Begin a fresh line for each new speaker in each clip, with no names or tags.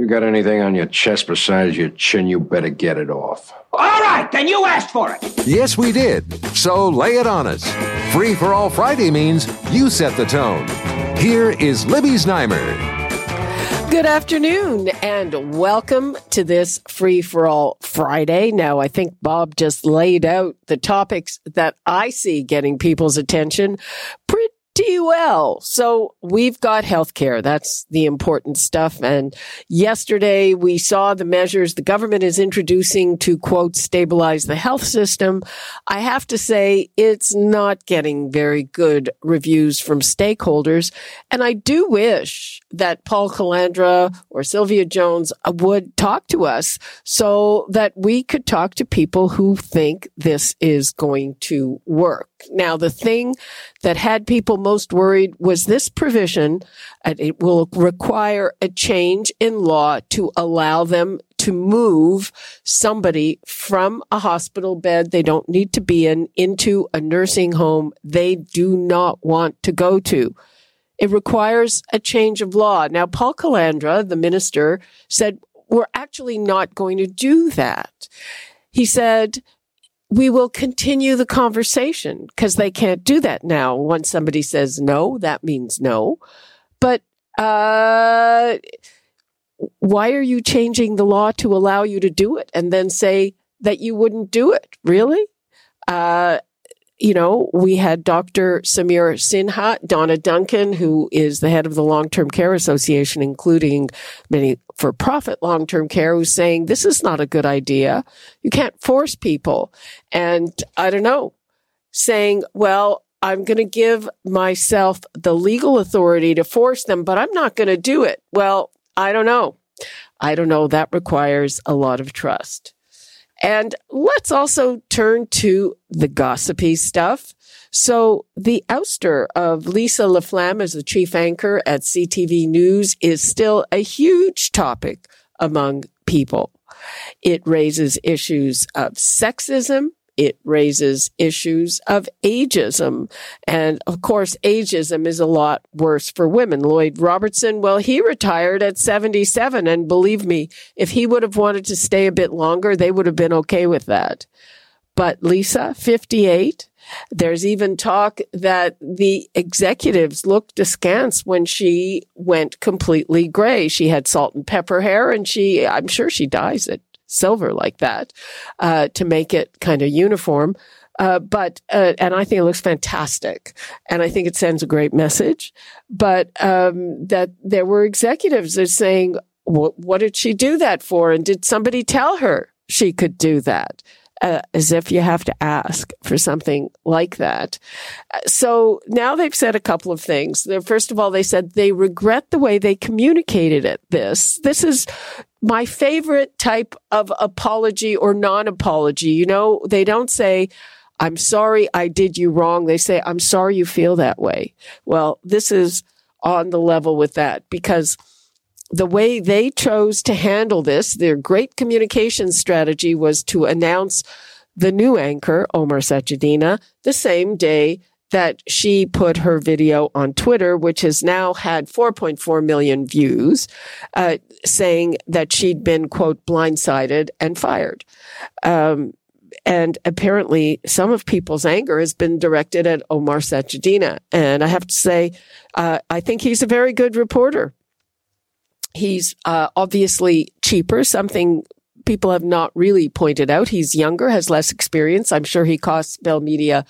You got anything on your chest besides your chin, you better get it off.
All right, then you asked for it.
Yes, we did. So lay it on us. Free for all Friday means you set the tone. Here is Libby Znaimer.
Good afternoon and welcome to this Free for All Friday. Now, I think Bob just laid out the topics that I see getting people's attention well. So we've got healthcare. That's the important stuff. And yesterday we saw the measures the government is introducing to quote, stabilize the health system. I have to say it's not getting very good reviews from stakeholders. And I do wish that Paul Calandra or Sylvia Jones uh, would talk to us so that we could talk to people who think this is going to work. Now, the thing that had people most worried was this provision. It will require a change in law to allow them to move somebody from a hospital bed they don't need to be in into a nursing home they do not want to go to. It requires a change of law. Now, Paul Calandra, the minister, said, we're actually not going to do that. He said, we will continue the conversation because they can't do that now. When somebody says no, that means no. But uh, why are you changing the law to allow you to do it and then say that you wouldn't do it? Really? Uh, you know, we had Dr. Samir Sinha, Donna Duncan, who is the head of the Long-Term Care Association, including many for-profit long-term care, who's saying this is not a good idea. You can't force people. And I don't know, saying, well, I'm going to give myself the legal authority to force them, but I'm not going to do it. Well, I don't know. I don't know. That requires a lot of trust. And let's also turn to the gossipy stuff. So the ouster of Lisa LaFlamme as the chief anchor at CTV News is still a huge topic among people. It raises issues of sexism, it raises issues of ageism. And of course, ageism is a lot worse for women. Lloyd Robertson, well, he retired at 77. And believe me, if he would have wanted to stay a bit longer, they would have been okay with that. But Lisa, 58, there's even talk that the executives looked askance when she went completely gray. She had salt and pepper hair and she, I'm sure she dyes it silver like that uh, to make it kind of uniform. Uh, but uh, and I think it looks fantastic, and I think it sends a great message. But um, that there were executives that are saying, "What did she do that for?" And did somebody tell her she could do that? Uh, as if you have to ask for something like that. So now they've said a couple of things. First of all, they said they regret the way they communicated it. This, this is my favorite type of apology or non-apology. You know, they don't say, I'm sorry I did you wrong. They say, I'm sorry you feel that way. Well, this is on the level with that because the way they chose to handle this, their great communication strategy was to announce the new anchor, Omar Sachedina, the same day that she put her video on Twitter, which has now had 4.4 million views, uh, saying that she'd been, quote, blindsided and fired. Um, and apparently some of people's anger has been directed at Omar Sachedina. And I have to say, uh, I think he's a very good reporter. He's uh, obviously cheaper, something people have not really pointed out. He's younger, has less experience. I'm sure he costs Bell Media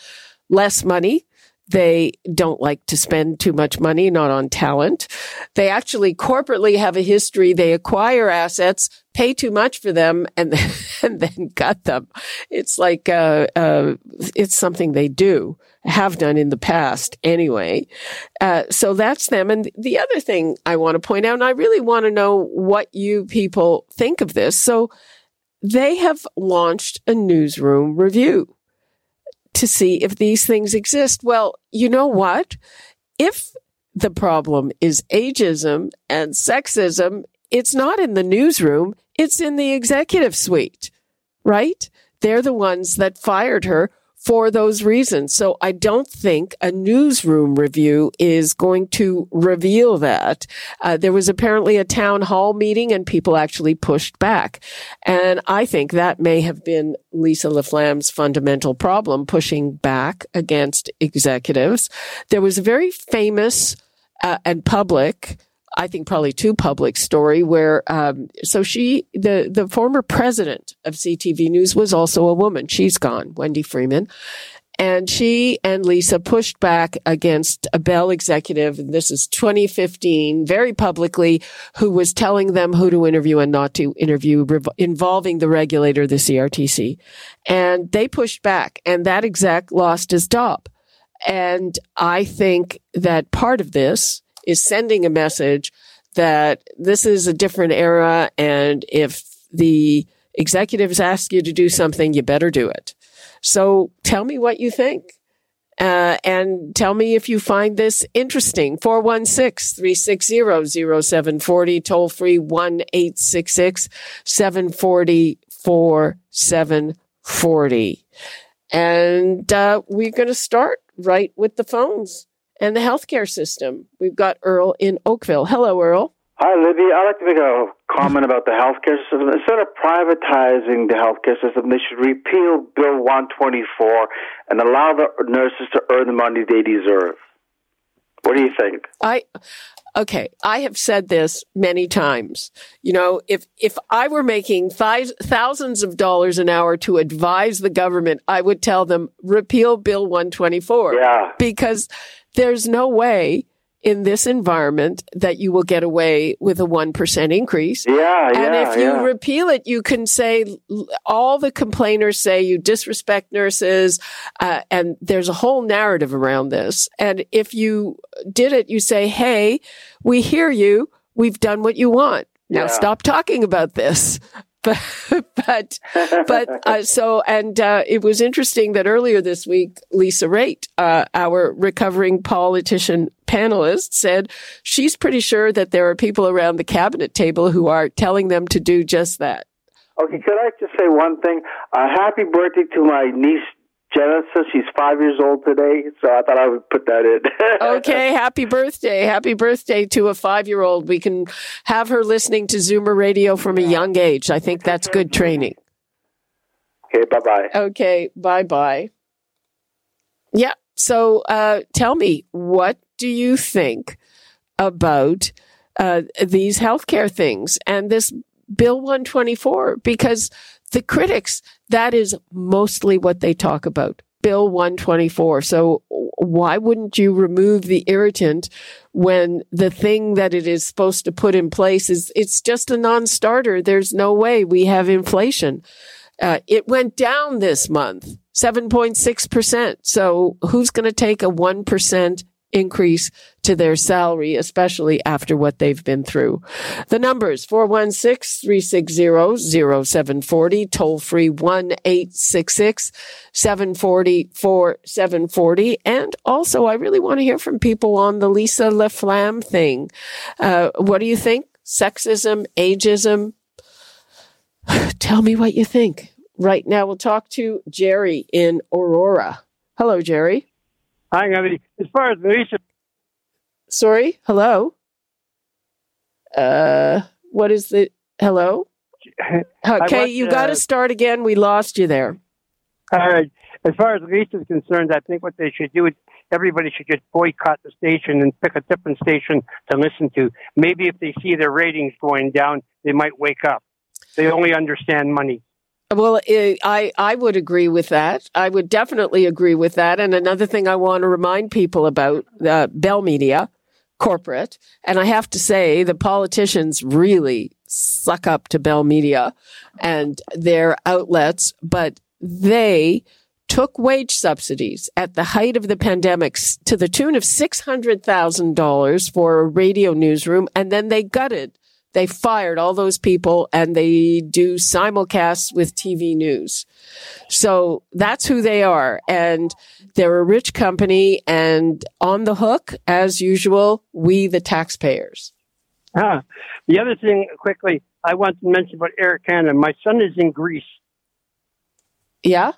less money They don't like to spend too much money, not on talent. They actually corporately have a history. They acquire assets, pay too much for them, and then, and then cut them. It's like uh, uh, it's something they do have done in the past anyway. Uh, so that's them. And the other thing I want to point out, and I really want to know what you people think of this. So they have launched a newsroom review to see if these things exist. Well, you know what? If the problem is ageism and sexism, it's not in the newsroom. It's in the executive suite, right? They're the ones that fired her for those reasons. So I don't think a newsroom review is going to reveal that. Uh, there was apparently a town hall meeting and people actually pushed back. And I think that may have been Lisa LaFlamme's fundamental problem, pushing back against executives. There was a very famous uh, and public I think probably too public story where, um, so she, the, the former president of CTV News was also a woman. She's gone, Wendy Freeman. And she and Lisa pushed back against a Bell executive. And this is 2015, very publicly, who was telling them who to interview and not to interview involving the regulator, the CRTC. And they pushed back and that exec lost his job. And I think that part of this is sending a message that this is a different era. And if the executives ask you to do something, you better do it. So tell me what you think. Uh, and tell me if you find this interesting. 416-360-0740, toll free 1-866-740-4740. And, uh, we're going to start right with the phones and the healthcare system. We've got Earl in Oakville. Hello, Earl.
Hi, Libby. I'd like to make a comment about the healthcare system. Instead of privatizing the healthcare system, they should repeal Bill 124 and allow the nurses to earn the money they deserve. What do you think?
I okay, I have said this many times. You know, if if I were making th- thousands of dollars an hour to advise the government, I would tell them repeal Bill 124.
Yeah.
Because there's no way in this environment that you will get away with a 1% increase.
Yeah,
And
yeah,
if you
yeah.
repeal it, you can say all the complainers say you disrespect nurses. Uh, and there's a whole narrative around this. And if you did it, you say, Hey, we hear you. We've done what you want. Now
Yeah.
stop talking about this. But, but, but, uh, so, and, uh, it was interesting that earlier this week, Lisa Raitt, uh, our recovering politician panelist said she's pretty sure that there are people around the cabinet table who are telling them to do just that.
Okay, could I just say one thing? Uh, happy birthday to my niece Genesis. She's five years old today, so I thought I would put that in.
Okay. happy birthday. Happy birthday to a five year old. We can have her listening to Zoomer radio from a young age. I think that's good training.
okay, bye bye.
Okay, bye bye. Yeah. So uh, tell me, what do you think about uh, these healthcare things and this Bill 124? Because the critics, that is mostly what they talk about. Bill 124. So why wouldn't you remove the irritant when the thing that it is supposed to put in place is it's just a non-starter. There's no way we have inflation. Uh, it went down this month, 7.6%. So who's going to take a 1% increase to their salary, especially after what they've been through? The numbers 416-360-0740, toll free 1-866-740-4740. And also, I really want to hear from people on the Lisa LaFlamme thing. Uh, what do you think? Sexism, ageism, Tell me what you think. Right now, we'll talk to Jerry in Aurora. Hello, Jerry.
Hi, Gabby. As far as Lisa,
Sorry. Hello. Uh, what is the hello? Okay, you got to
uh,
start again. We lost you there.
all right. As far as Lisa's concerned, I think what they should do is everybody should just boycott the station and pick a different station to listen to. Maybe if they see their ratings going down, they might wake up. They only understand money.
Well, I, I would agree with that. I would definitely agree with that. And another thing I want to remind people about uh, Bell Media, corporate, and I have to say the politicians really suck up to Bell Media and their outlets, but they took wage subsidies at the height of the pandemic to the tune of $600,000 for a radio newsroom, and then they gutted they fired all those people and they do simulcasts with TV news. So that's who they are. And they're a rich company and on the hook, as usual, we, the taxpayers.
Ah, the other thing, quickly, I want to mention about Air Canada. My son is in Greece.
Yeah.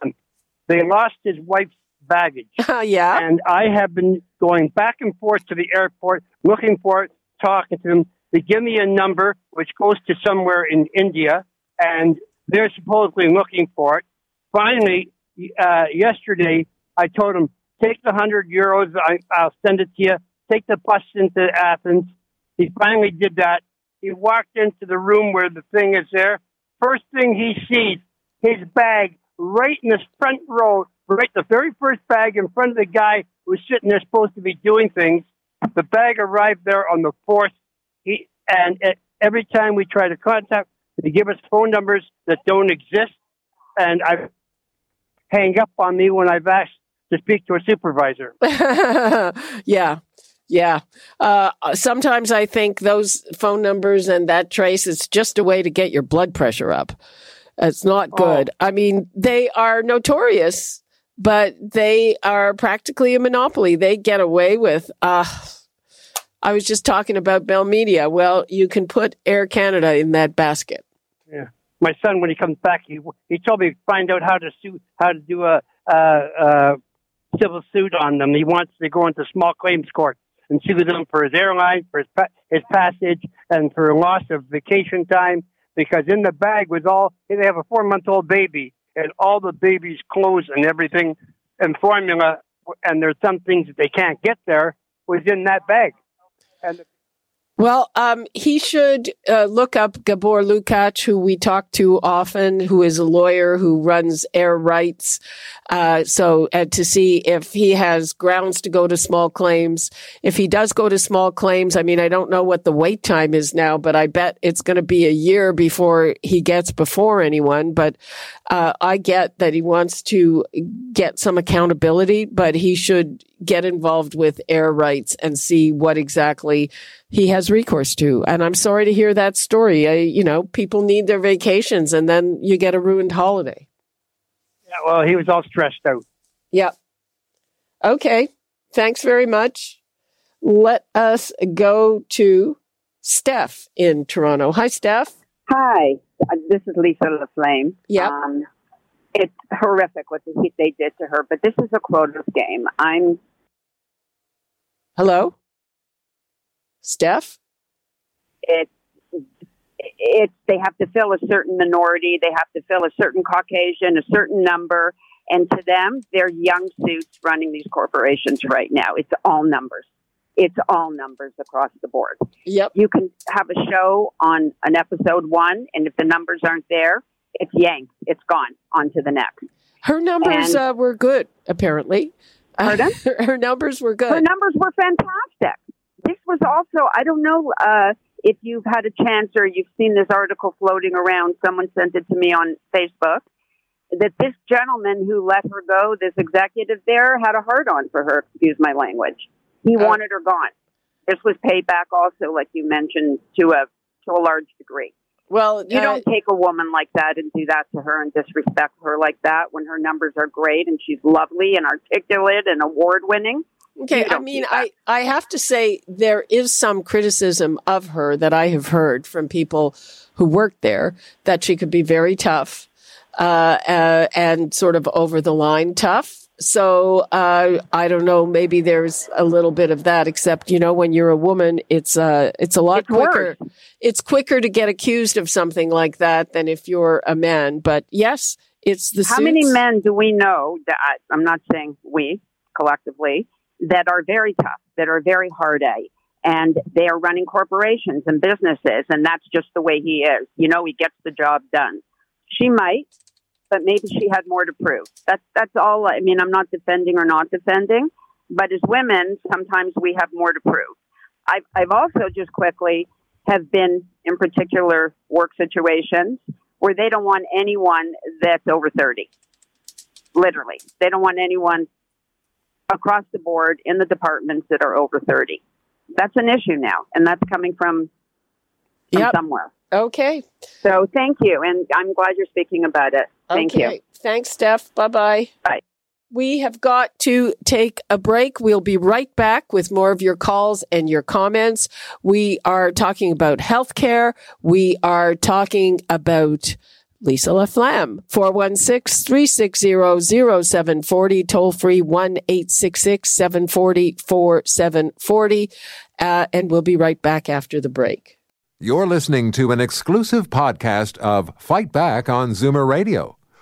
They lost his wife's baggage.
yeah.
And I have been going back and forth to the airport, looking for it, talking to them they give me a number which goes to somewhere in India, and they're supposedly looking for it. Finally, uh, yesterday, I told them, take the 100 euros, I, I'll send it to you. Take the bus into Athens. He finally did that. He walked into the room where the thing is there. First thing he sees, his bag right in the front row, right the very first bag in front of the guy who's sitting there supposed to be doing things. The bag arrived there on the fourth he and every time we try to contact, they give us phone numbers that don't exist, and I hang up on me when I've asked to speak to a supervisor.
yeah. Yeah. Uh, sometimes I think those phone numbers and that trace is just a way to get your blood pressure up. It's not oh. good. Oh. I mean, they are notorious, but they are practically a monopoly. They get away with, uh, I was just talking about Bell Media. Well, you can put Air Canada in that basket.
Yeah. My son, when he comes back, he he told me to find out how to sue, how to do a, a, a civil suit on them. He wants to go into small claims court and sue them for his airline, for his, his passage, and for loss of vacation time. Because in the bag was all they have a four month old baby and all the baby's clothes and everything and formula, and there's some things that they can't get there was in that bag. And
well, um, he should uh, look up Gabor Lukacs, who we talk to often, who is a lawyer who runs Air Rights. Uh, so uh, to see if he has grounds to go to small claims. If he does go to small claims, I mean, I don't know what the wait time is now, but I bet it's going to be a year before he gets before anyone. But uh, I get that he wants to get some accountability, but he should get involved with air rights and see what exactly he has recourse to. And I'm sorry to hear that story. I, you know, people need their vacations and then you get a ruined holiday.
Yeah, well, he was all stressed out.
Yep. Okay. Thanks very much. Let us go to Steph in Toronto. Hi, Steph.
Hi. Uh, this is Lisa LaFlamme.
Yeah. Um,
it's horrific what the, they did to her, but this is a quotas game. I'm
Hello? Steph?
It's it's they have to fill a certain minority, they have to fill a certain Caucasian, a certain number, and to them, they're young suits running these corporations right now. It's all numbers. It's all numbers across the board.
Yep.
You can have a show on an episode one, and if the numbers aren't there, it's yanked. It's gone on to the next.
Her numbers and, uh, were good, apparently.
Pardon?
her numbers were good.
Her numbers were fantastic. This was also, I don't know uh, if you've had a chance or you've seen this article floating around. Someone sent it to me on Facebook that this gentleman who let her go, this executive there, had a hard on for her, excuse my language. He uh, wanted her gone. This was payback also, like you mentioned, to a to a large degree.
Well,
you uh, don't take a woman like that and do that to her and disrespect her like that when her numbers are great and she's lovely and articulate and award winning.
Okay, I mean, I, I have to say there is some criticism of her that I have heard from people who worked there that she could be very tough uh, uh, and sort of over the line tough. So uh, I don't know. Maybe there's a little bit of that. Except you know, when you're a woman, it's uh, it's a lot
it's
quicker.
Worse.
It's quicker to get accused of something like that than if you're a man. But yes, it's the.
How
suits.
many men do we know that I'm not saying we collectively that are very tough, that are very hard A, and they are running corporations and businesses, and that's just the way he is. You know, he gets the job done. She might, but maybe she had more to prove. That's that's all. I mean, I'm not defending or not defending, but as women, sometimes we have more to prove. I've I've also just quickly have been in particular work situations where they don't want anyone that's over 30. Literally, they don't want anyone across the board in the departments that are over 30. That's an issue now, and that's coming from, from
Yep.
somewhere.
Okay.
So thank you, and I'm glad you're speaking about it. Thank
okay.
you.
Thanks, Steph. Bye bye.
Bye.
We have got to take a break. We'll be right back with more of your calls and your comments. We are talking about healthcare. We are talking about Lisa Laflamme, 416-360-0740, toll free 1-866-740-4740. Uh, and we'll be right back after the break.
You're listening to an exclusive podcast of Fight Back on Zoomer Radio.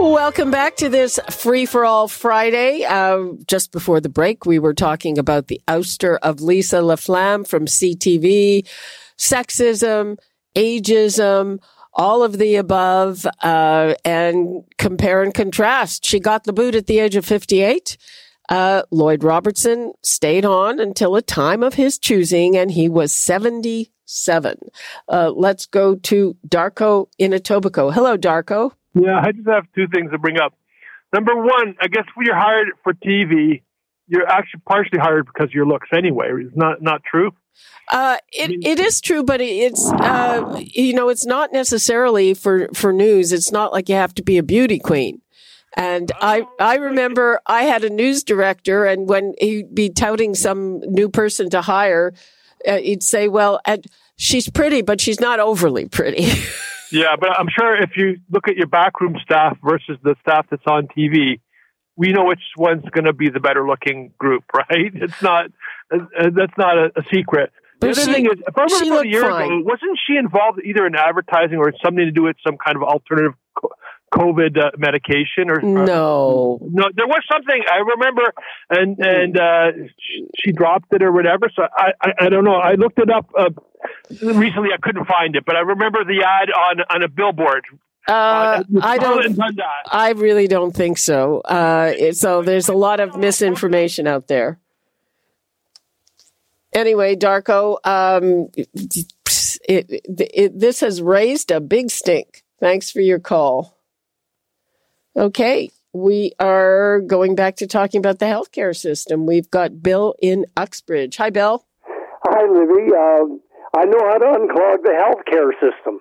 Welcome back to this Free for All Friday. Uh, just before the break, we were talking about the ouster of Lisa Laflamme from CTV, sexism, ageism, all of the above, uh, and compare and contrast. She got the boot at the age of 58. Uh, Lloyd Robertson stayed on until a time of his choosing, and he was 77. Uh, let's go to Darko in Etobicoke. Hello, Darko.
Yeah, I just have two things to bring up. Number one, I guess when you're hired for TV, you're actually partially hired because of your looks anyway. It's not not true.
Uh, it, it is true, but it's, uh, you know, it's not necessarily for, for news. It's not like you have to be a beauty queen. And I, I remember I had a news director and when he'd be touting some new person to hire, uh, he'd say, well, she's pretty, but she's not overly pretty.
Yeah, but I'm sure if you look at your backroom staff versus the staff that's on TV, we know which one's going to be the better looking group, right? It's not uh, uh, that's not a, a secret.
But
the other
she-
thing is, if I remember about a year
fine.
ago, wasn't she involved either in advertising or something to do with some kind of alternative co- COVID uh, medication or or-
no.
no, there was something I remember, and and uh, she, she dropped it or whatever. So I, I I don't know. I looked it up uh, recently. I couldn't find it, but I remember the ad on on a billboard.
Uh, I don't. I really don't think so. Uh, so there's a lot of misinformation out there. Anyway, Darko, um, it, it, it, this has raised a big stink. Thanks for your call. Okay, we are going back to talking about the healthcare system. We've got Bill in Uxbridge. Hi, Bill.
Hi, Libby. Um, I know how to unclog the healthcare system.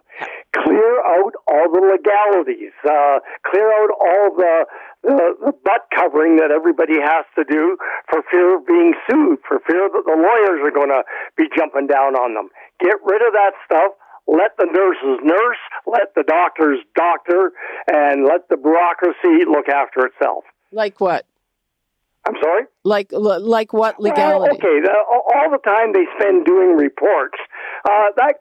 Clear out all the legalities. Uh, clear out all the, the the butt covering that everybody has to do for fear of being sued, for fear that the lawyers are going to be jumping down on them. Get rid of that stuff. Let the nurses nurse. Let the doctors doctor, and let the bureaucracy look after itself.
Like what?
I'm sorry.
Like like what
Well,
legality?
okay, the, all the time they spend doing reports, uh, that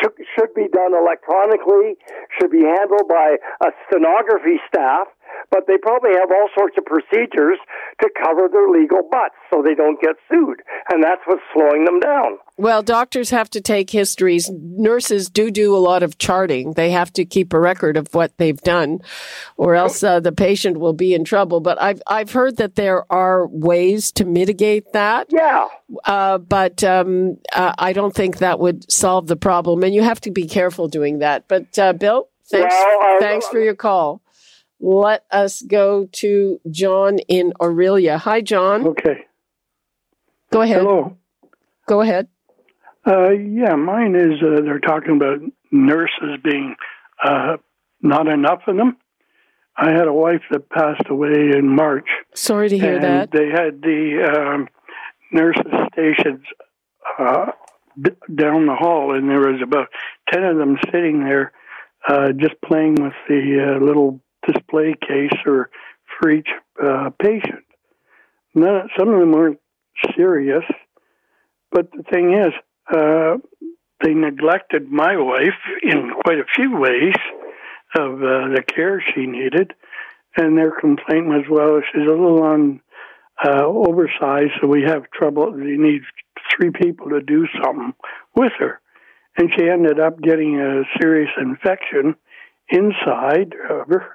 should, should be done electronically, should be handled by a stenography staff, but they probably have all sorts of procedures to cover their legal butts so they don't get sued, and that's what's slowing them down.
Well, doctors have to take histories. Nurses do do a lot of charting. They have to keep a record of what they've done, or else uh, the patient will be in trouble. But I've I've heard that there are ways to mitigate that.
Yeah.
Uh, but um, uh, I don't think that would solve the problem, and you have to be careful doing that. But uh, Bill, thanks
Well,
thanks for your call. Let us go to John in Orillia. Hi, John.
Okay.
Go ahead.
Hello.
Go ahead.
Uh, yeah, mine is uh, they're talking about nurses being uh, not enough of them. I had a wife that passed away in March.
Sorry to hear
and
that.
They had the um, nurses stations uh, d- down the hall, and there was about ten of them sitting there, uh, just playing with the uh, little display case or for each uh, patient. Some of them weren't serious, but the thing is, uh, they neglected my wife in quite a few ways of uh, the care she needed, and their complaint was, well, she's a little on uh, oversized, so we have trouble. We need three people to do something with her, and she ended up getting a serious infection inside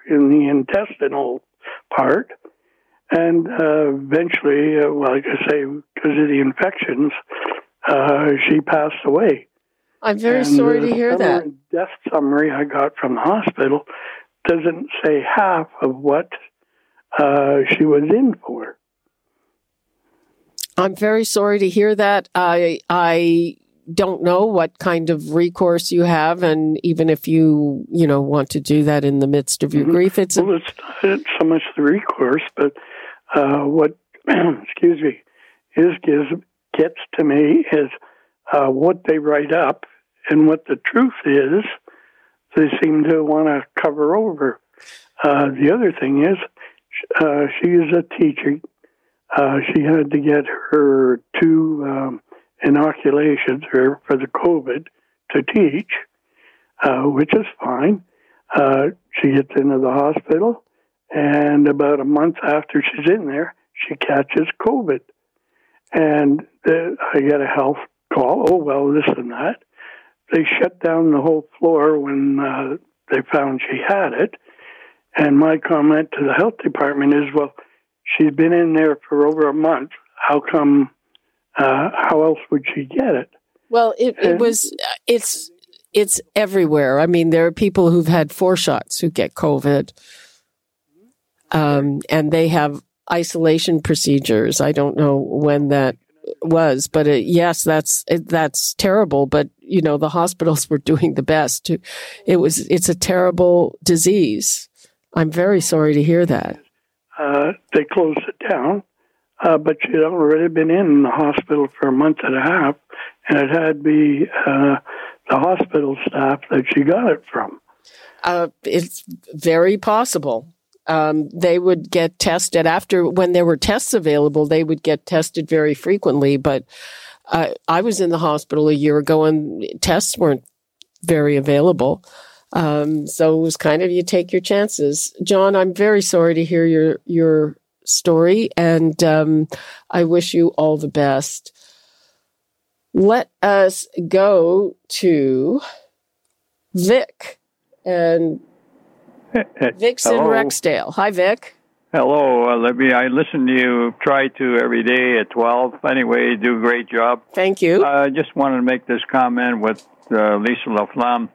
in the intestinal part. And uh, eventually, uh, well, like I say, because of the infections, uh, she passed away.
I'm very
And
sorry to hear that.
Death summary I got from the hospital doesn't say half of what uh, she was in for.
I'm very sorry to hear that. I I don't know what kind of recourse you have, and even if you you know want to do that in the midst of your grief, it's
well, it's not so much the recourse, but uh, what excuse me is gives gets to me is uh, what they write up and what the truth is. They seem to want to cover over. Uh, the other thing is, uh, she is a teacher. Uh, she had to get her two um, inoculations for, for the COVID to teach, uh, which is fine. Uh, she gets into the hospital, and about a month after she's in there, she catches COVID. And I get a health call. Oh, well, this and that. They shut down the whole floor when uh, they found she had it. And my comment to the health department is, well, she's been in there for over a month. How come? Uh, how else would she get it?
well, it, it was it's it's everywhere. I mean, there are people who've had four shots who get COVID, um, and they have isolation procedures. I don't know when that was, but uh yes, that's that's terrible. But you know, the hospitals were doing the best. To, it was it's a terrible disease. I'm very sorry to hear that.
Uh, they closed it down, uh, but she'd already been in the hospital for a month and a half, and it had to be uh, the hospital staff that she got it from.
Uh, it's very possible. Um, they would get tested after when there were tests available. They would get tested very frequently. But uh, I was in the hospital a year ago, and tests weren't very available. Um, so it was kind of you take your chances. John, I'm very sorry to hear your your story, and um, I wish you all the best. Let us go to Vic and Vic's in
Hello.
Rexdale. Hi, Vic.
Hello, uh, Libby. I listen to you. Try to every day at twelve. Anyway, you do a great job.
Thank you.
I just wanted to make this comment with uh, Lisa Laflamme.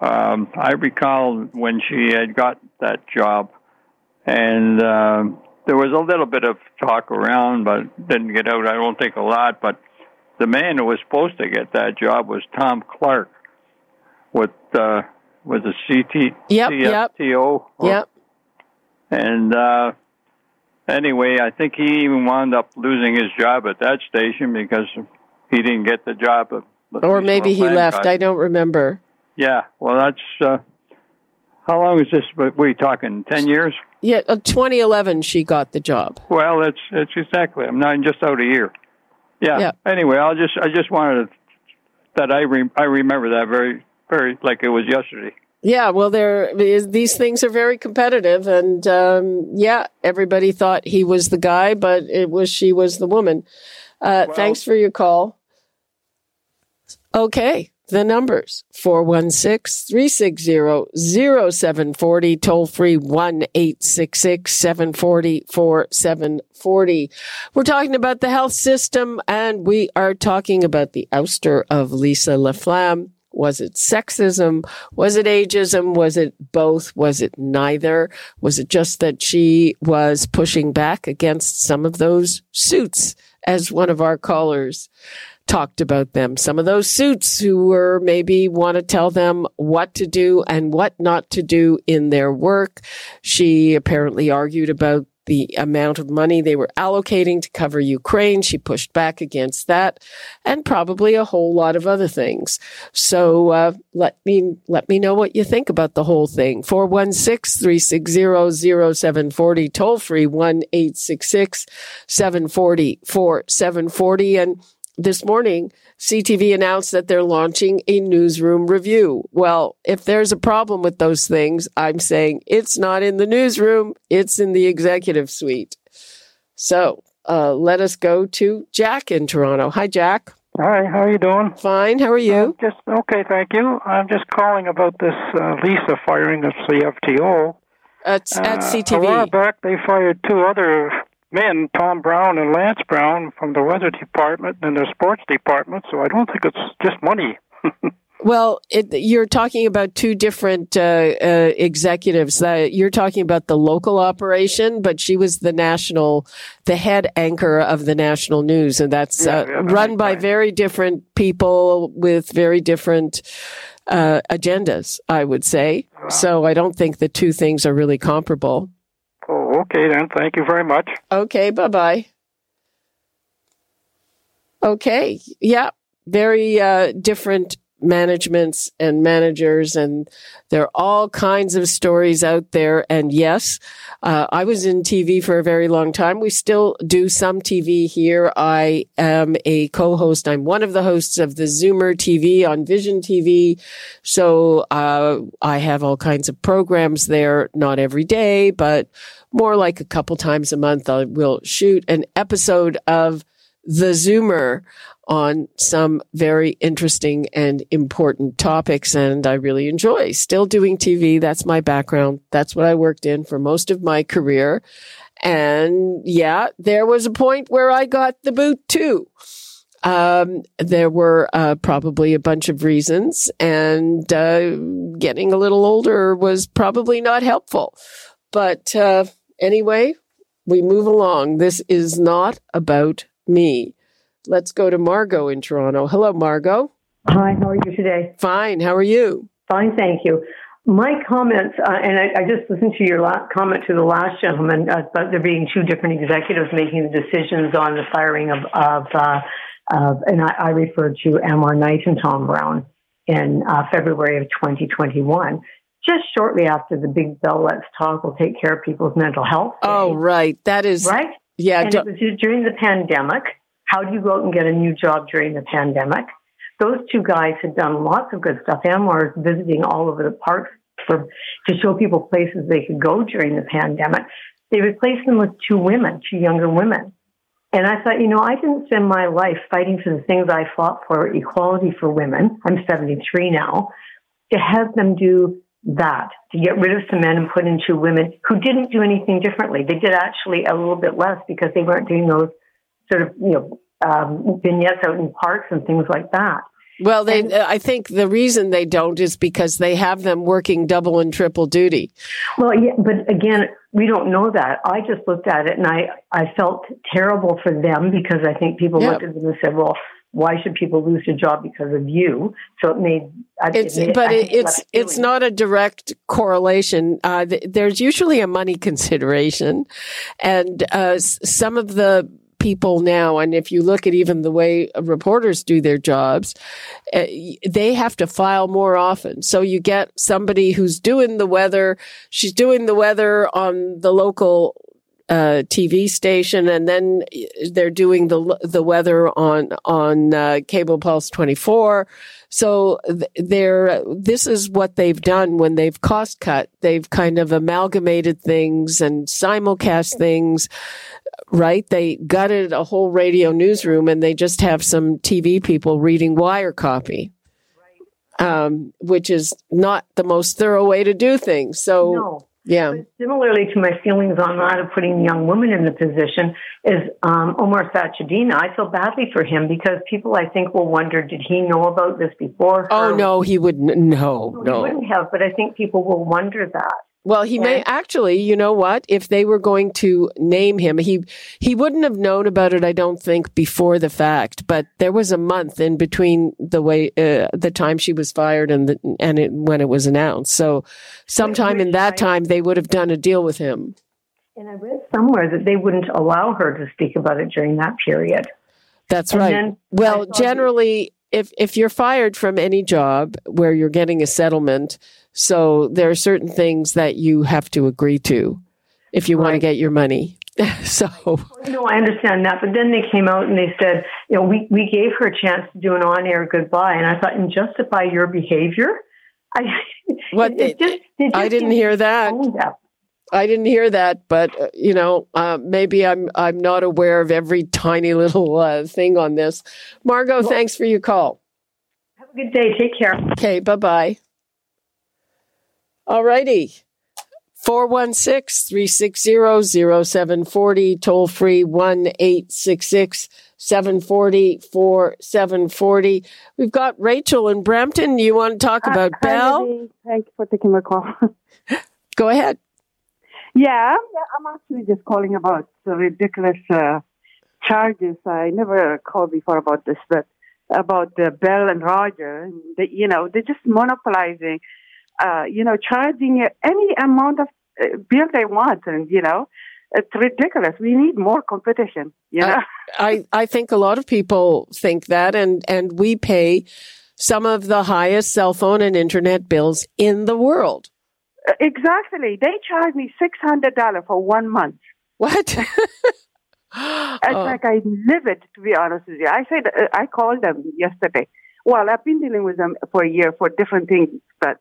Um, I recall when she had got that job, and uh, there was a little bit of talk around, but didn't get out. I don't think a lot. But the man who was supposed to get that job was Tom Clark, with uh, was a CT
Yep, yep.
CFTO.
Yep.
And uh, anyway, I think he even wound up losing his job at that station because he didn't get the job. Of,
Or maybe he left. I don't remember.
Yeah, well, that's uh, how long is this? Are you talking? Ten years?
Yeah, uh, 2011, she got the job.
Well, that's that's exactly. I'm not just out a year. Yeah.
Yeah.
Anyway, I'll just I just wanted to, that I re, I remember that very very like it was yesterday.
Yeah, well, there is, these things are very competitive, and um, yeah, everybody thought he was the guy, but it was she was the woman. Uh, thanks for your call. Okay, the numbers 416 360 0740, toll free 1 866 740 4740. We're talking about the health system, and we are talking about the ouster of Lisa Laflamme. Was it sexism? Was it ageism? Was it both? Was it neither? Was it just that she was pushing back against some of those suits, as one of our callers talked about them? Some of those suits who were maybe want to tell them what to do and what not to do in their work. She apparently argued about the amount of money they were allocating to cover Ukraine. She pushed back against that and probably a whole lot of other things. So, uh, let me, let me know what you think about the whole thing. 416-360-0740, toll free 1-866-740-4740. And this morning, CTV announced that they're launching a newsroom review. Well, if there's a problem with those things, I'm saying it's not in the newsroom, it's in the executive suite. So uh, let us go to Jack in Toronto. Hi, Jack.
Hi, how are you doing?
Fine. How are you?
Uh, just okay, thank you. I'm just calling about this uh, Lisa firing of CFTO.
At, at CTV.
A while back, they fired two other men, Tom Brown and Lance Brown, from the weather department and the sports department. So I don't think it's just money.
Well, it, you're talking about two different uh, uh, executives. Uh, you're talking about the local operation, but she was the national, the head anchor of the national news, and that's
Yeah,
uh,
yeah,
run by very different people with very different uh, agendas. I would say. So I don't think the two things are really comparable.
Okay then. Thank you very much.
Okay, bye bye. Okay, yeah, very uh, different managements and managers, and there are all kinds of stories out there. And yes, uh, I was in TV for a very long time. We still do some TV here. I am a co-host. I'm one of the hosts of the Zoomer TV on Vision TV. So uh, I have all kinds of programs there, not every day, but more like a couple times a month. I will shoot an episode of the Zoomer on some very interesting and important topics. And I really enjoy still doing TV. That's my background. That's what I worked in for most of my career. And yeah, there was a point where I got the boot too. Um, there were uh, probably a bunch of reasons, and uh, getting a little older was probably not helpful. But uh, anyway, we move along. This is not about me. Let's go to Margot in Toronto. Hello, Margot.
Hi, how are you today?
Fine. How are you?
Fine, thank you. My comments, uh, and I, I just listened to your last comment to the last gentleman uh, about there being two different executives making the decisions on the firing of, of, uh, of and I, I referred to Amar Knight and Tom Brown in uh, February of 2021, just shortly after the big Bell Let's Talk will take care of people's mental health.
Oh, right. That is
right.
Yeah.
and it was during the pandemic. How do you go out and get a new job during the pandemic? Those two guys had done lots of good stuff. Amar is visiting all over the parks for to show people places they could go during the pandemic. They replaced them with two women, two younger women. And I thought, you know, I didn't spend my life fighting for the things I fought for, equality for women. I'm 73 now. To have them do that, to get rid of some men and put in two women who didn't do anything differently. They did actually a little bit less because they weren't doing those sort of, you know, um, vignettes out in parks and things like that.
Well, they, I think the reason they don't is because they have them working double and triple duty.
Well, yeah, but again, we don't know that. I just looked at it and I, I felt terrible for them because I think people
Yeah.
looked at them and said, well, why should people lose their job because of you? So it made, I,
It's,
it made
but it, it's it's not a direct correlation. Uh, th- there's usually a money consideration, and uh, some of the people now, and if you look at even the way reporters do their jobs, uh, they have to file more often. So you get somebody who's doing the weather. She's doing the weather on the local uh, TV station, and then they're doing the the weather on on uh, Cable Pulse 24. So th- they're this is what they've done when they've cost cut. They've kind of amalgamated things and simulcast things. Right? They gutted a whole radio newsroom, and they just have some TV people reading wire copy. Um, which is not the most thorough way to do things. So,
No.
yeah.
Similarly to my feelings on that of putting young women in the position is um, Omar Sachedina. I feel badly for him because people I think will wonder, did he know about this before?
Oh no, he would n- no,
He
no.
wouldn't have, but I think people will wonder that.
Well, he may actually, you know what? If they were going to name him, he he wouldn't have known about it. I don't think before the fact, but there was a month in between the way uh, the time she was fired and the, and it, when it was announced. So, sometime in that time, they would have done a deal with him.
And I read somewhere that they wouldn't allow her to speak about it during that period.
That's
And
right. Well, generally, if if you're fired from any job where you're getting a settlement, so there are certain things that you have to agree to if you want to get your money. so
No, I understand that. But then they came out and they said, you know, we, we gave her a chance to do an on air goodbye. And I thought, and justify your behavior? I,
What?
it, it just, it
I didn't hear that. I didn't hear that, but uh, you know, uh, maybe I'm I'm not aware of every tiny little uh, thing on this. Margot, thanks for your call.
Have a good day. Take care.
Okay, bye bye. All righty. 416 360 0740, toll free 1 866 740 4740. We've got Rachel in Brampton. You want to talk about
Hi,
Bell?
Libby. Thank you for taking my call.
Go ahead.
yeah, yeah, I'm actually just calling about the ridiculous uh, charges. I never called before about this, but about uh, Bell and Roger. They, you know, they're just monopolizing, uh, you know, charging any amount of uh, bill they want. And, you know, it's ridiculous. We need more competition, you know?
I, I think a lot of people think that, and, and we pay some of the highest cell phone and internet bills in the world.
Exactly. They charge me $600 for one month.
What?
It's
Oh.
like I live it, to be honest with you. I said, uh, I called them yesterday. Well, I've been dealing with them for a year for different things, but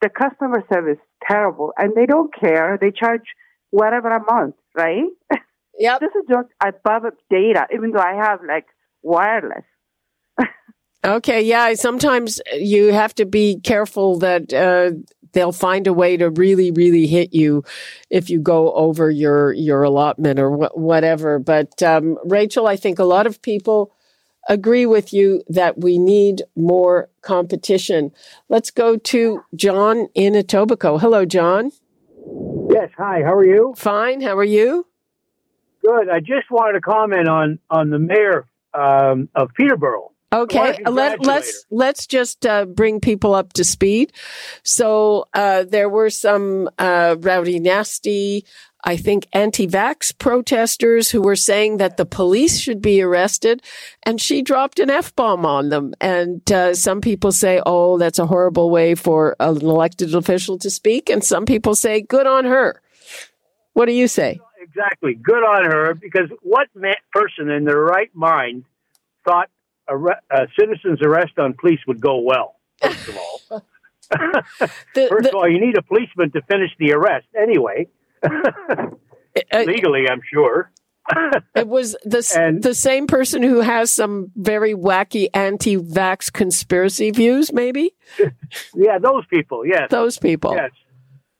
the customer service terrible, and they don't care. They charge whatever amount, right?
Yep.
this is just above data, even though I have like wireless.
Okay, yeah. Sometimes you have to be careful that uh, they'll find a way to really, really hit you if you go over your your allotment or wh- whatever. But um, Rachel, I think a lot of people agree with you that we need more competition. Let's go to John in Etobicoke. Hello, John.
Yes. Hi. How are you?
Fine. How are you?
Good. I just wanted to comment on on the mayor um, of Peterborough.
Okay, uh, let,
congratulate
let's let's just uh, bring people up to speed. So uh, there were some uh, rowdy, nasty, I think, anti-vax protesters who were saying that the police should be arrested, and she dropped an f bomb on them. And uh, some people say, "Oh, that's a horrible way for an elected official to speak," and some people say, "Good on her." What do you say?
Exactly. Good on her because what person in their right mind thought a, re- a citizen's arrest on police would go well? First of all, first of all, you need a policeman to finish the arrest anyway. Legally, I'm sure.
It was the s the same person who has some very wacky anti-vax conspiracy views, maybe.
Yeah, those people. Yes,
Those people.
Yes.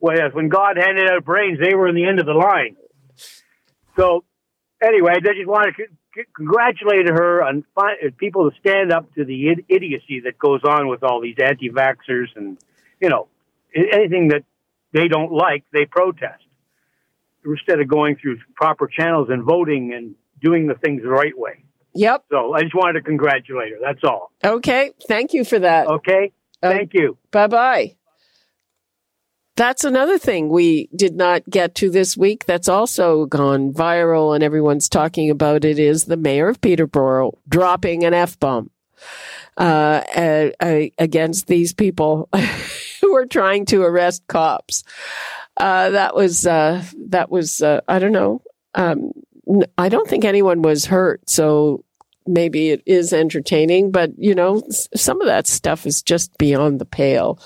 Well, yes. When God handed out brains, they were in the end of the line. So, anyway, I just want to c- congratulate her on fi- uh, people to stand up to the id- idiocy that goes on with all these anti-vaxxers and you know anything that they don't like, they protest instead of going through proper channels and voting and doing the things the right way.
Yep.
So I just wanted to congratulate her. That's all.
Okay. Thank you for that.
Okay. Thank you.
Bye bye. That's another thing we did not get to this week that's also gone viral and everyone's talking about it is the mayor of Peterborough dropping an F bomb uh, against these people who are trying to arrest cops. Uh, that was, uh, that was, uh, I don't know. Um, I don't think anyone was hurt. So maybe it is entertaining, but you know, some of that stuff is just beyond the pale.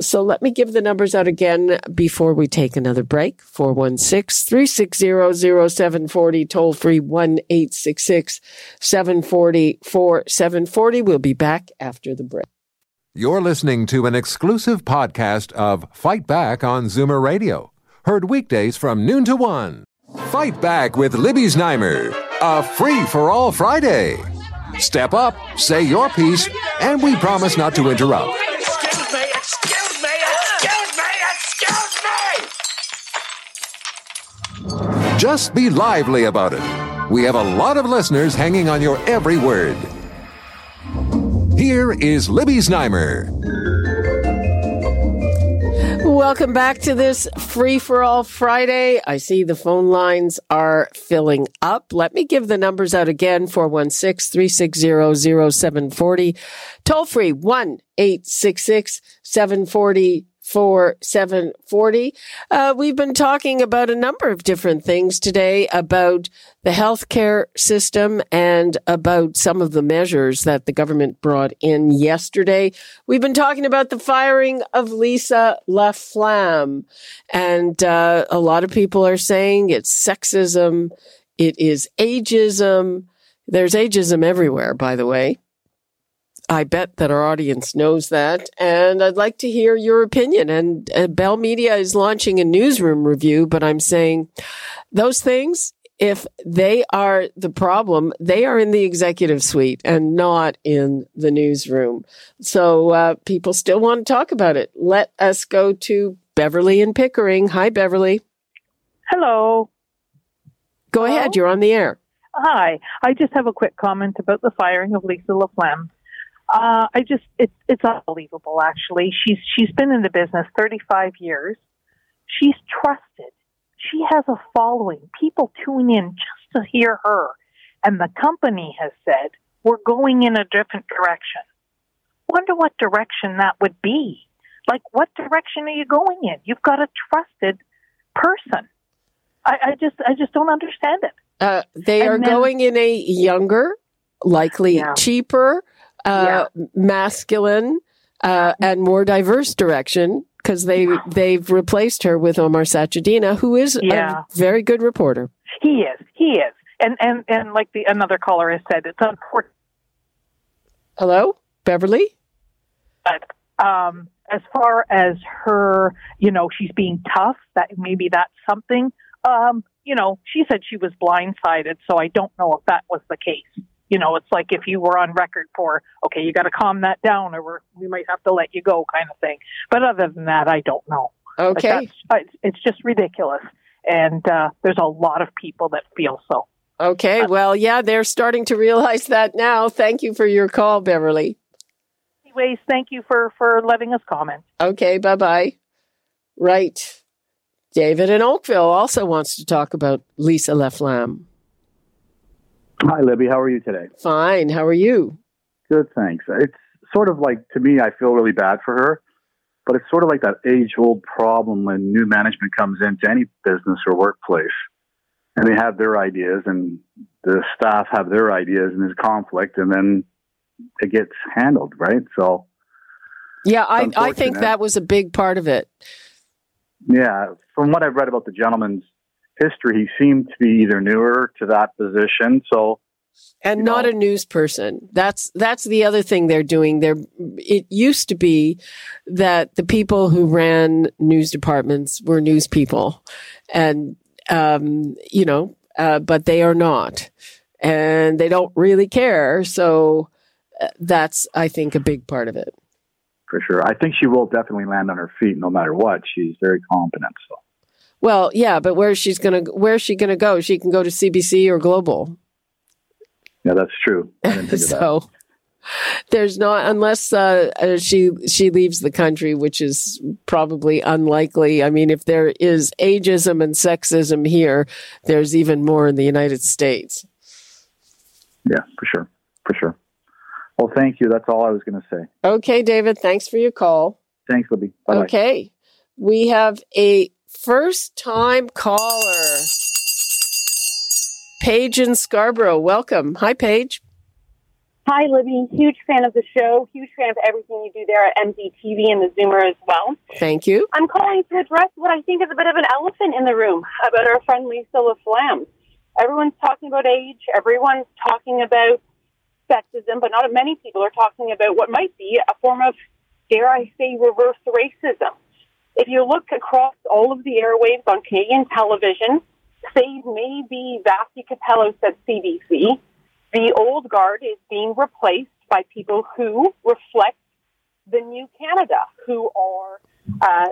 So let me give the numbers out again before we take another break. 416-360-0740, toll free 1-866-740-4740. We'll be back after the break.
You're listening to an exclusive podcast of Fight Back on Zoomer Radio. Heard weekdays from noon to one. Fight Back with Libby Znaimer, a free for all Friday. Step up, say your piece, and we promise not to interrupt.
Excuse me, excuse me, excuse me, excuse me!
Just be lively about it. We have a lot of listeners hanging on your every word. Here is Libby Znaimer.
welcome back to this free for all Friday. I see the phone lines are filling up. Let me give the numbers out again 416 360 0740. Toll free 1 866 740 for 740. Uh, we've been talking about a number of different things today about the healthcare system and about some of the measures that the government brought in yesterday. We've been talking about the firing of Lisa LaFlamme. And uh, a lot of people are saying it's sexism, it is ageism. There's ageism everywhere, by the way. I bet that our audience knows that. And I'd like to hear your opinion. And uh, Bell Media is launching a newsroom review, but I'm saying those things, if they are the problem, they are in the executive suite and not in the newsroom. So uh, people still want to talk about it. Let us go to Beverly and Pickering. Hi, Beverly.
Hello.
Go Hello? ahead. You're on the air.
Hi. I just have a quick comment about the firing of Lisa LaFlamme. Uh, I just it's it's unbelievable. Actually, she's she's been in the business 35 years. She's trusted. She has a following. People tune in just to hear her. And the company has said we're going in a different direction. Wonder what direction that would be. Like, what direction are you going in? You've got a trusted person. I, I just I just don't understand it.
Uh, they and are then, going in a younger, likely yeah. cheaper uh, yeah. masculine uh, and more diverse direction because they they've replaced her with Omar Sachedina, who is yeah. a very good reporter.
He is. He is. And and and like the another caller has said, it's unfortunate.
Hello, Beverly.
But um, as far as her, you know, she's being tough. That maybe that's something. Um, you know, she said she was blindsided, so I don't know if that was the case you know, it's like if you were on record for, okay, you got to calm that down or we might have to let you go kind of thing. But other than that, I don't know.
Okay.
It's just ridiculous. And uh, there's a lot of people that feel so.
Okay. Uh, well, yeah, they're starting to realize that now. Thank you for your call, Beverly.
Anyways, thank you for, for letting us comment.
Okay. Bye bye. Right. David in Oakville also wants to talk about Lisa LaFlamme.
Hi, Libby. How are you today?
Fine. How are you?
Good, thanks. It's sort of like, to me, I feel really bad for her, but it's sort of like that age old problem when new management comes into any business or workplace and they have their ideas and the staff have their ideas and there's conflict and then it gets handled, right? So,
yeah, I, I think that was a big part of it.
Yeah. From what I've read about the gentleman's history, he seemed to be either newer to that position. So,
and not know. a news person. That's that's the other thing they're doing. There, it used to be that the people who ran news departments were news people, and um, you know, uh, but they are not, and they don't really care. So uh, that's, I think, a big part of it.
For sure, I think she will definitely land on her feet no matter what. She's very competent. So.
Well, yeah, but where she's gonna where's she gonna go? She can go to CBC or Global.
Yeah, that's true.
so that. there's not unless uh, uh, she she leaves the country, which is probably unlikely. I mean, if there is ageism and sexism here, there's even more in the United States.
Yeah, for sure, for sure. Well, thank you. That's all I was going to say.
Okay, David. Thanks for your call.
Thanks, Libby.
Bye-bye. Okay, we have a first time caller. Paige in Scarborough, welcome. Hi, Paige.
Hi, Libby. Huge fan of the show. Huge fan of everything you do there at MZTV and the Zoomer as well.
Thank you.
I'm calling to address what I think is a bit of an elephant in the room about our friend Lisa LaFlamme. Everyone's talking about age. Everyone's talking about sexism, but not many people are talking about what might be a form of, dare I say, reverse racism. If you look across all of the airwaves on Canadian television, save maybe Vassy Kapelos at CBC, the old guard is being replaced by people who reflect the new Canada, who are uh,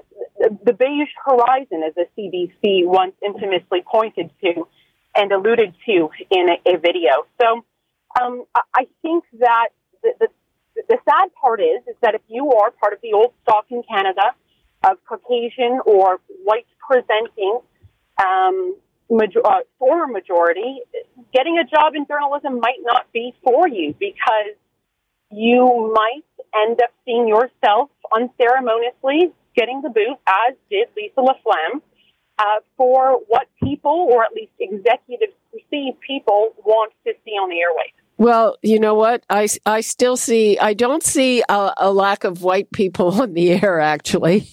the beige horizon, as the CBC once infamously pointed to and alluded to in a, a video. So um, I think that the, the, the sad part is is that if you are part of the old stock in Canada, of Caucasian or white presenting um, major- uh, former majority, getting a job in journalism might not be for you because you might end up seeing yourself unceremoniously getting the boot, as did Lisa LaFlamme, uh, for what people, or at least executives perceive people, want to see on the airwaves.
Well, you know what? I, I still see, I don't see a, a lack of white people on the air, actually.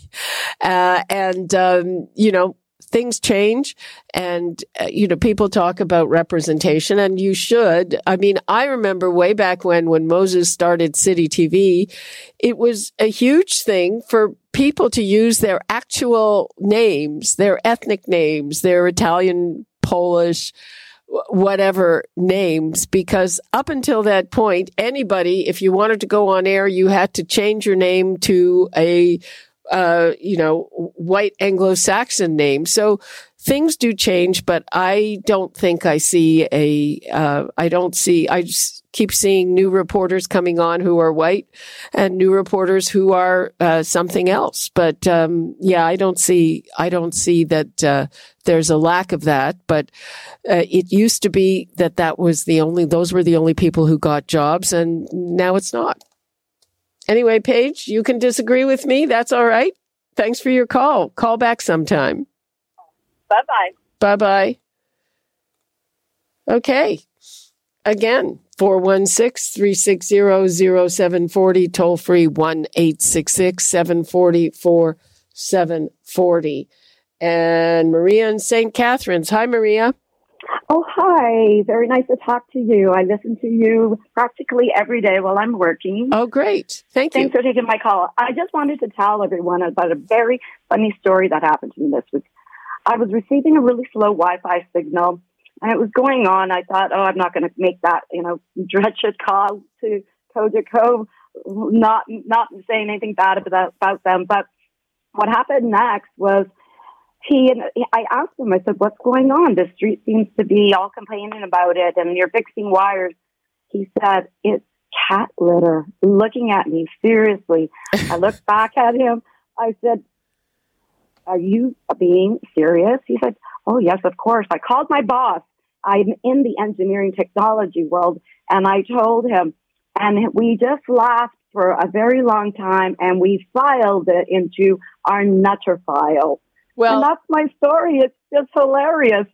Uh, and, um, you know, things change and uh, you know people talk about representation and you should i mean i remember way back when when moses started city tv it was a huge thing for people to use their actual names their ethnic names their italian polish whatever names because up until that point anybody if you wanted to go on air you had to change your name to a uh, you know, white Anglo-Saxon name. So things do change, but I don't think I see a, uh, I don't see, I just keep seeing new reporters coming on who are white and new reporters who are, uh, something else. But, um, yeah, I don't see, I don't see that, uh, there's a lack of that, but, uh, it used to be that that was the only, those were the only people who got jobs and now it's not. Anyway, Paige, you can disagree with me. That's all right. Thanks for your call. Call back sometime.
Bye bye.
Bye bye. Okay. Again, 416 360 0740, toll free 1 866 740 And Maria in St. Catharines. Hi, Maria.
Oh, hi. Very nice to talk to you. I listen to you practically every day while I'm working.
Oh, great. Thank you.
Thanks for taking my call. I just wanted to tell everyone about a very funny story that happened to me this week. I was receiving a really slow Wi Fi signal and it was going on. I thought, oh, I'm not going to make that, you know, wretched call to Cogeco, not, not saying anything bad about, about them. But what happened next was he and I asked him, I said, what's going on? The street seems to be all complaining about it and you're fixing wires. He said, it's cat litter. Looking at me seriously. I looked back at him. I said, are you being serious? He said, oh yes, of course. I called my boss. I'm in the engineering technology world and I told him and we just laughed for a very long time and we filed it into our Nutter file.
Well,
and that's my story. It's just hilarious.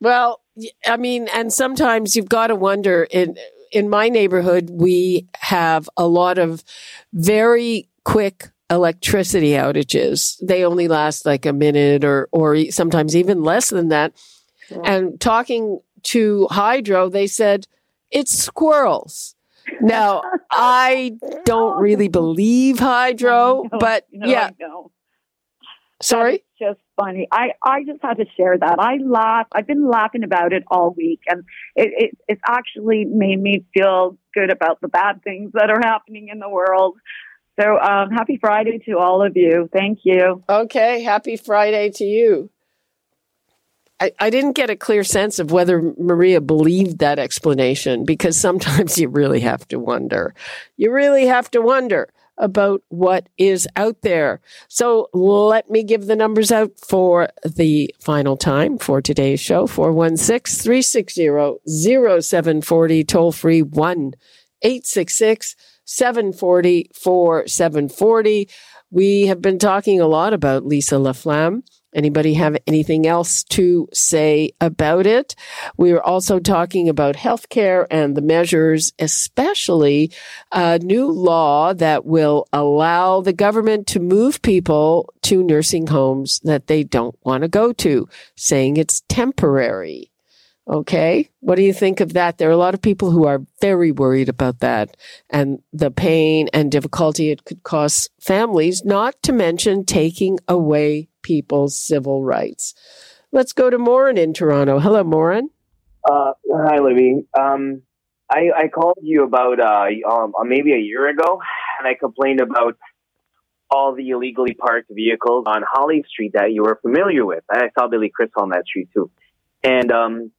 Well, I mean, and sometimes you've got to wonder in in my neighborhood we have a lot of very quick electricity outages. They only last like a minute or or sometimes even less than that. Yeah. And talking to Hydro, they said it's squirrels. Now, I don't really believe Hydro,
No,
but
no,
yeah.
no.
Sorry?
That's just funny. I, I just had to share that. I laugh. I've been laughing about it all week, and it, it it's actually made me feel good about the bad things that are happening in the world. So, um, happy Friday to all of you. Thank you.
Okay, happy Friday to you. I, I didn't get a clear sense of whether Maria believed that explanation because sometimes you really have to wonder. You really have to wonder about what is out there. So let me give the numbers out for the final time for today's show 416 360 0740, toll free 1 866 740 4740. We have been talking a lot about Lisa LaFlamme. Anybody have anything else to say about it? We are also talking about healthcare and the measures, especially a new law that will allow the government to move people to nursing homes that they don't want to go to, saying it's temporary. Okay. What do you think of that? There are a lot of people who are very worried about that and the pain and difficulty it could cause families, not to mention taking away people's civil rights. Let's go to Morin in Toronto. Hello, Morin.
Uh, hi, Libby. Um, I, I called you about uh, um, maybe a year ago, and I complained about all the illegally parked vehicles on Holly Street that you were familiar with. I saw Billy Chris on that street too, and um,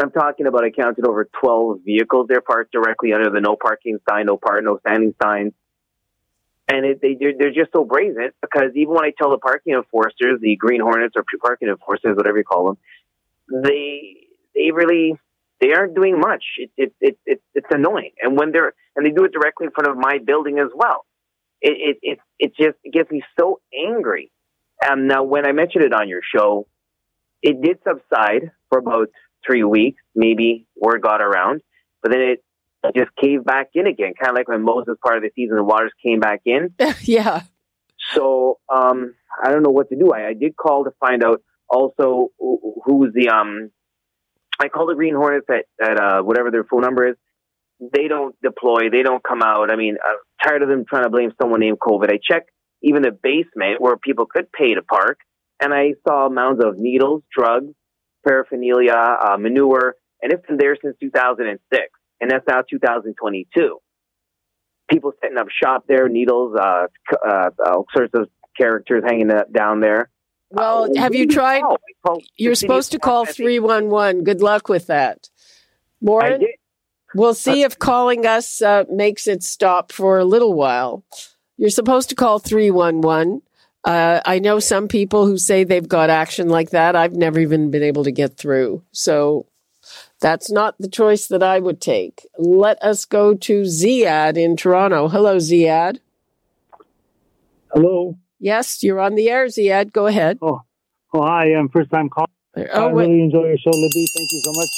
I'm talking about I counted over 12 vehicles there parked directly under the no parking sign, no park, no standing signs. and it, they they're, they're just so brazen because even when I tell the parking enforcers, the Green Hornets or parking enforcers, whatever you call them, they they really they aren't doing much. It, it, it, it, it's annoying, and when they're and they do it directly in front of my building as well. It it it, it just it gets me so angry. And now, when I mentioned it on your show, it did subside for about three weeks. Maybe word got around, but then it just caved back in again, kind of like when Moses part of the season, the waters came back in.
yeah.
So um, I don't know what to do. I, I did call to find out also who- was the um. I called the Green Hornets at at uh, whatever their phone number is. They don't deploy. They don't come out. I mean, I'm tired of them trying to blame someone named COVID. I checked even the basement where people could pay to park, and I saw mounds of needles, drugs, paraphernalia, uh, manure, and it's been there since 2006, and that's now 2022. People setting up shop there, needles, uh, uh, all sorts of characters hanging down there.
Well,
Uh,
have you tried?
call? I called the
You're supposed to call 311. Good luck with that. Warren, we'll see if calling us uh, makes it stop for a little while. You're supposed to call 311. Uh, I know some people who say they've got action like that. I've never even been able to get through. So that's not the choice that I would take. Let us go to Ziad in Toronto. Hello, Ziad.
Hello.
Yes, you're on the air, Ziad. Go ahead.
Oh, oh hi. I'm first time caller.
Oh,
I
wait.
really enjoy your show, Libby. Thank you so much.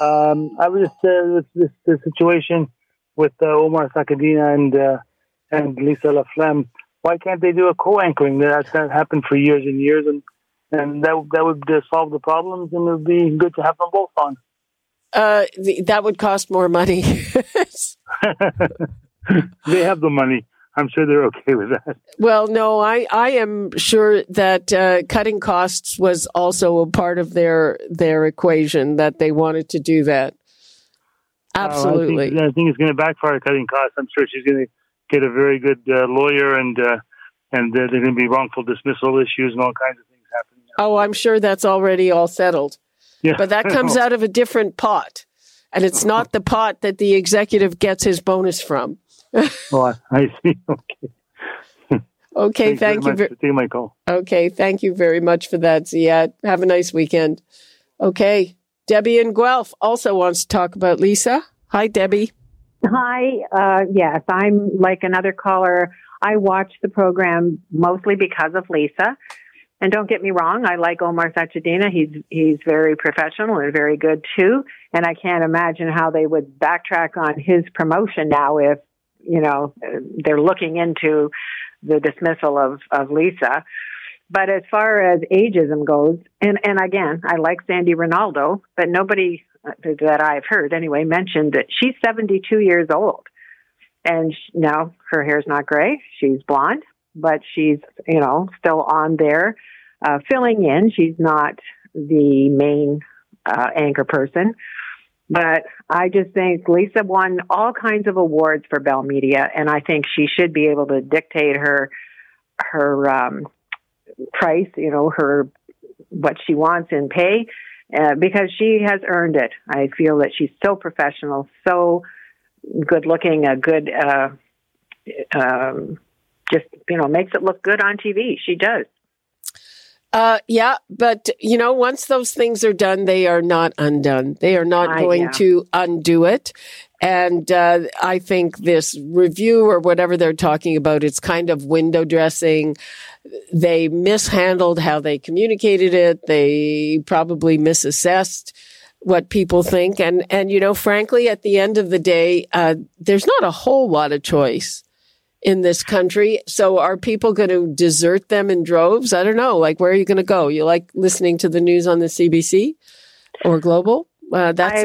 Um, I was just uh, this, this the situation with uh, Omar Sachedina and uh, and Lisa LaFlamme. Why can't they do a co-anchoring? That's that happened for years and years, and and that that would solve the problems, and it would be good to have them both on.
Uh, the, that would cost more money.
they have the money. I'm sure they're okay with that.
Well, no, I, I am sure that uh, cutting costs was also a part of their their equation that they wanted to do that. Absolutely.
I, think, I think it's going to backfire cutting costs. I'm sure she's going to get a very good uh, lawyer, and uh, and uh, there are going to be wrongful dismissal issues and all kinds of things happening.
oh, I'm sure that's already all settled.
Yeah.
But that comes out of a different pot, and it's not the pot that the executive gets his bonus from.
oh, I, see. Okay.
Okay,
Thanks
thank you.
very much
ver-
for taking my call.
Okay, thank you very much for that, Ziad. Have a nice weekend. Okay, Debbie in Guelph also wants to talk about Lisa. Hi, Debbie.
Hi. Uh, yes, I'm like another caller. I watch the program mostly because of Lisa. And don't get me wrong, I like Omar Sachedina. He's he's very professional and very good too. And I can't imagine how they would backtrack on his promotion now if you know they're looking into the dismissal of of Lisa. But as far as ageism goes, and and again, I like Sandie Rinaldo, but nobody that I've heard anyway mentioned that she's 72 years old, and now her hair's not gray; she's blonde, but she's you know still on there, uh, filling in. She's not the main uh, anchor person. But I just think Lisa won all kinds of awards for Bell Media, and I think she should be able to dictate her her um, price, you know, her what she wants in pay, uh, because she has earned it. I feel that she's so professional, so good looking, a good, uh, um, just you know, makes it look good on TV. She does.
Uh, yeah, but you know, once those things are done, they are not undone. They are not
I-
going to undo it. And uh, I think this review or whatever they're talking about, it's kind of window dressing. They mishandled how they communicated it. They probably misassessed what people think. And and you know, frankly, at the end of the day, uh, there's not a whole lot of choice in this country. So are people going to desert them in droves? I don't know. Like, where are you going to go? You like listening to the news on the CBC or Global? Uh, that's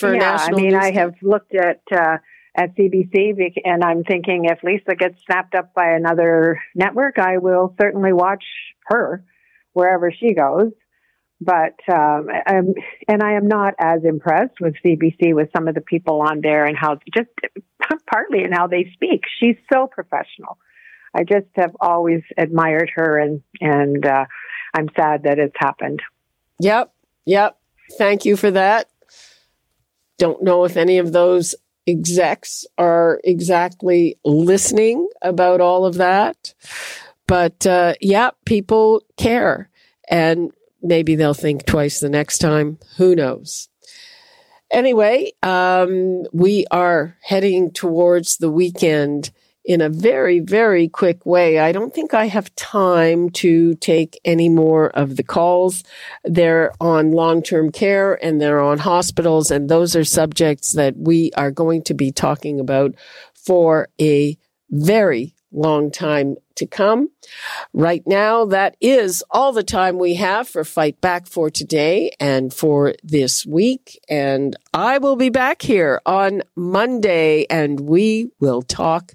for
yeah,
national.
I mean,
news.
I have looked at uh, at CBC, and I'm thinking if Lisa gets snapped up by another network, I will certainly watch her wherever she goes. But um, I'm, and I am not as impressed with CBC with some of the people on there and how just partly in how they speak. She's so professional. I just have always admired her, and and uh, I'm sad that it's happened.
Yep. Yep. Thank you for that. Don't know if any of those execs are exactly listening about all of that. But uh, yeah, people care. And maybe they'll think twice the next time. Who knows? Anyway, um, we are heading towards the weekend in a very, very quick way. I don't think I have time to take any more of the calls. They're on long term care and they're on hospitals, and those are subjects that we are going to be talking about for a very long time to come. Right now, that is all the time we have for Fight Back for today and for this week. And I will be back here on Monday and we will talk